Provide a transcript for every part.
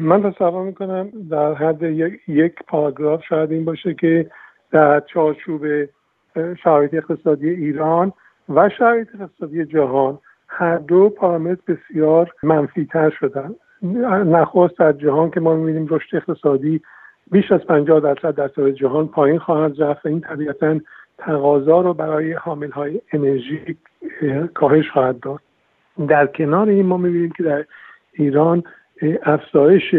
من تصور می‌کنم در حد یک پاراگراف شاید این باشه که در چارچوب شرایط اقتصادی ایران و شرایط اقتصادی جهان هر دو پارامتر بسیار منفی تر شدن. نخست در جهان که ما می‌بینیم رشد اقتصادی بیش از 50 درصد در سطح جهان پایین خواهد رفت این طبیعتا تقاضا رو برای حامل های انرژی کاهش خواهد داد. در کنار این ما می‌بینیم که در ایران افزایش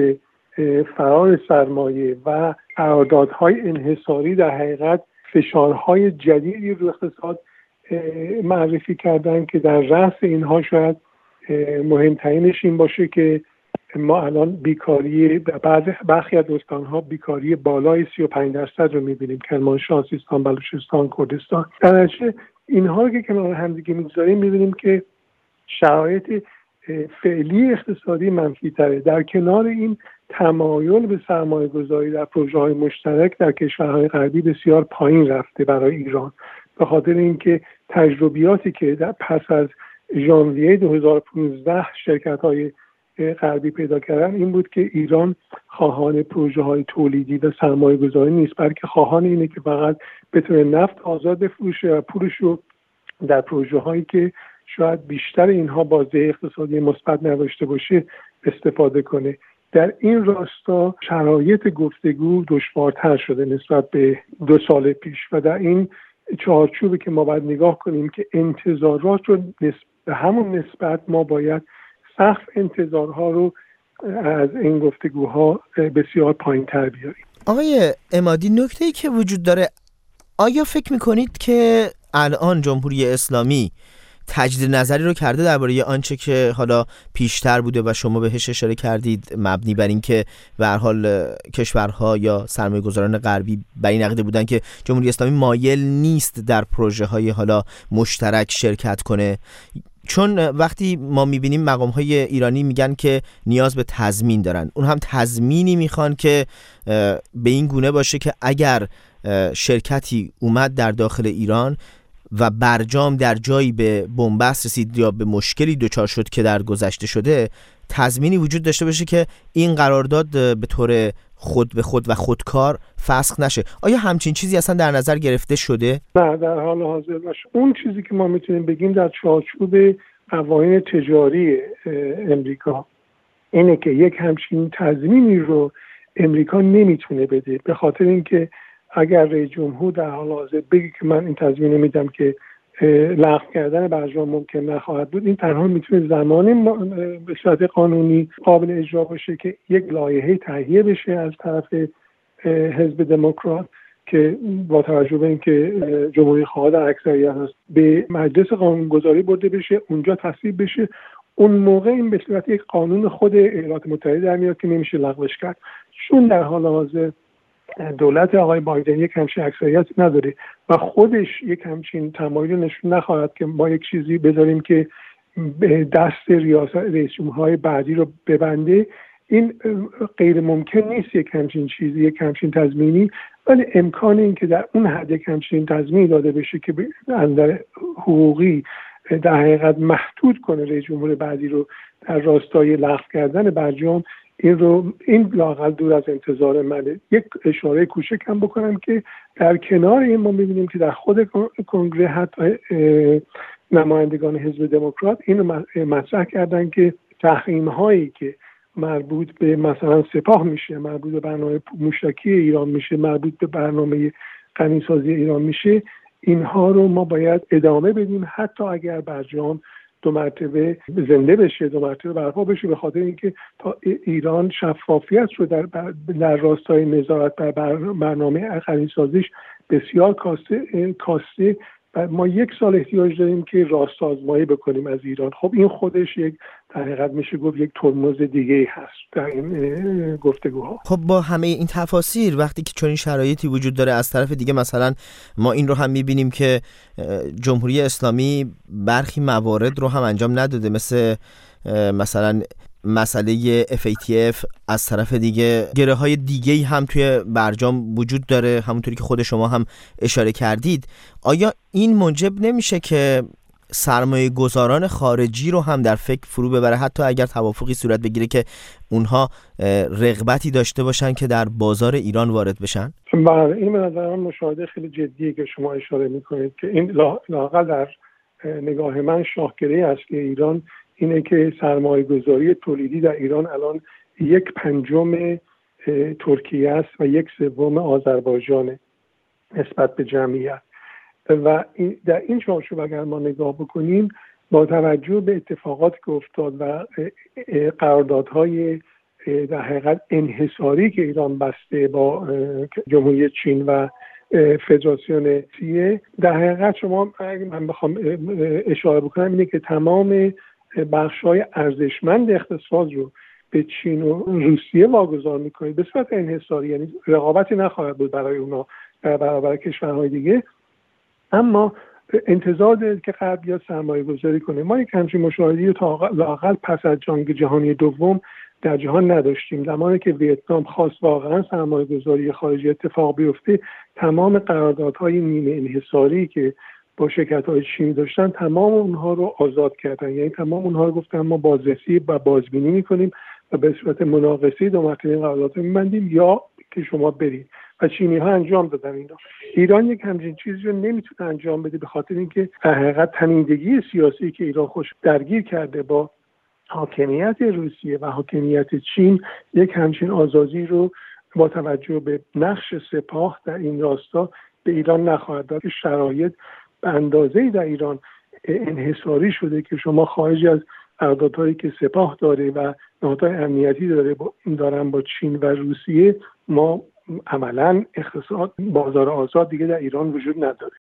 فرار سرمایه و قراردادهای انحصاری در حقیقت فشارهای جدیدی رو اقتصاد معرفی کردن که در رأس اینها شاید مهمترینش این باشه که ما الان بیکاری بعض برخی از ها بیکاری بالای 35 درصد رو می‌بینیم کرمانشاه سیستان بلوچستان کردستان. در اینها که کنار همدیگه می‌گذاریم می‌بینیم که شرایط فعلی اقتصادی منفی تره. در کنار این تمایل به سرمایه گذاری در پروژه های مشترک در کشورهای غربی بسیار پایین رفته برای ایران. به خاطر اینکه تجربیاتی که در پس از ژانویه 2015 شرکت های غربی پیدا کردن این بود که ایران خواهان پروژه های تولیدی و سرمایه گذاری نیست بلکه خواهان اینه که فقط بتونه نفت آزاد بفروشه و پولش رو در پروژه هایی که شاید بیشتر اینها بازده اقتصادی مثبت نداشته باشه استفاده کنه. در این راستا شرایط گفتگو دشوارتر شده نسبت به دو سال پیش و در این چارچوبی که ما باید نگاه کنیم که انتظارات رو به همون نسبت ما باید سقف انتظارها رو از این گفتگوها بسیار پایین تر بیاریم. آقای امادی نکته ای که وجود داره آیا فکر می‌کنید که الان جمهوری اسلامی تجدید نظری رو کرده درباره آنچه که حالا پیشتر بوده و شما بهش اشاره کردید مبنی بر اینکه به حال کشورها یا سرمایه‌گذاران غربی بر این عقیده بودن که جمهوری اسلامی مایل نیست در پروژه های حالا مشترک شرکت کنه. چون وقتی ما می‌بینیم مقام های ایرانی میگن که نیاز به تضمین دارن اون هم تضمینی می‌خوان که به این گونه باشه که اگر شرکتی اومد در داخل ایران و برجام در جایی به بنبست رسید یا به مشکلی دچار شد که در گذشته شده تضمینی وجود داشته باشه که این قرارداد به طور خود به خود و خودکار فسخ نشه. آیا همچین چیزی اصلا در نظر گرفته شده؟ نه در حال حاضر باشه اون چیزی که ما می‌تونیم بگیم در چارچوب قوانین تجاری امریکا اینه که یک همچین تضمینی رو امریکا نمی‌تونه بده به خاطر اینکه اگر رئیس جمهور در حال حاضر بگی که من این تضمین میدم که لغو کردن برجام ممکن نخواهد بود این تنها می‌تونه زمانی به صورت قانونی قابل اجرا باشه که یک لایحه تهیه بشه از طرف حزب دموکرات که با توجه به اینکه جمهوری خواه در اکثریت هست به مجلس قانونگذاری برده بشه اونجا تصویب بشه. اون موقع این به صورت یک قانون خود ایالات متحده در میاد که نمیشه لغوش کرد. چون در حال حاضر دولت آقای بایدن یک همچین اکثریتی نداره و خودش یک همچین تمایل نشون نخواهد که ما یک چیزی بذاریم که دست ریاست رئیس جمهورهای بعدی رو ببنده. این غیر ممکن نیست یک همچین چیزی یک همچین تضمینی. ولی امکان این که در اون حد یک همچین تضمینی داده بشه که اندر حقوقی در حقیقت محدود کنه رئیس جمهور بعدی رو در راستای لغو کردن برجام این رو این لاقل دور از انتظار منه. یک اشاره کوچک هم بکنم که در کنار این ما می‌بینیم که در خود کنگره حتی نمایندگان حزب دموکرات اینو مطرح کردن که تحریم هایی که مربوط به مثلا سپاه میشه مربوط به برنامه موشکی ایران میشه مربوط به برنامه غنیسازی ایران میشه اینها رو ما باید ادامه بدیم. حتی اگر برجام دو مرتبه زنده بشه دو مرتبه برپا بشه به خاطر اینکه تا ایران شفافیت رو در, در راستای نظارت بر برنامه سازیش بسیار کاسته, کاسته ما یک سال احتیاج داریم که راست آزمایی بکنیم از ایران. خب این خودش یک حقیقت میشه گفت یک ترمز دیگه هست. در این گفتگوها. خب با همه این تفاسیر وقتی که چنین شرایطی وجود داره از طرف دیگه مثلا ما این رو هم می‌بینیم که جمهوری اسلامی برخی موارد رو هم انجام نداده. مثل مثلا مسئله FATF از طرف دیگه. گره های دیگه هم توی برجام وجود داره همونطوری که خود شما هم اشاره کردید. آیا این منجب نمیشه که سرمایه گذاران خارجی رو هم در فکر فرو ببره. حتی اگر توافقی صورت بگیره که اونها رغبتی داشته باشن که در بازار ایران وارد بشن. بله این به نظر مشاهده خیلی جدیه که شما اشاره می‌کنید که این لاقل در نگاه من شاهگره اصلی ایران اینه که سرمایه گذاری تولیدی در ایران الان یک پنجم ترکیه است و یک سوم آذربایجانه نسبت به جمعیت. و در این چارچوب اگر ما نگاه بکنیم با توجه به اتفاقات که افتاد و قراردادهای در حقیقت انحصاری که ایران بسته با جمهوری چین و فدراسیون سیه در حقیقت شما اگر من بخوام اشاره بکنم اینه که تمام بخش های ارزشمند اقتصاد رو به چین و روسیه واگذار می‌کنید به صورت انحصاری یعنی رقابتی نخواهد بود برای اونا برابر کشورهای دیگه. اما انتظار دارید که غرب بیاد سرمایه گذاری کنه ما یک همچین مشاهده تا لاقل پس از جنگ جهانی دوم در جهان نداشتیم. زمانی که ویتنام خواست واقعا سرمایه گذاری خارجی اتفاق بیفته تمام قراردادهای نیمه انحصاری که با شرکت های چینی داشتن تمام اونها رو آزاد کردن. یعنی تمام اونها رو گفتن ما بازرسی و بازبینی می‌کنیم و به صورت مناقصه دو مرتبه قرارداد میبندیم یا که شما برید و چینی ها انجام دادن اینا. ایران یک همچین چیزی رو نمی‌تونه انجام بده به خاطر اینکه در حقیقت تنیدگی سیاسی که ایران خوش درگیر کرده با حاکمیت روسیه و حاکمیت چین یک همچین آزادی رو با توجه به نقش سپاه در این راستا به ایران نخواهد داد. شرایط به اندازه در ایران انحصاری شده که شما خارج از قراردادهایی که سپاه داره و نهادهای امنیتی داره دارن با چین و روسیه ما عملا اقتصاد بازار آزاد دیگه در ایران وجود نداره.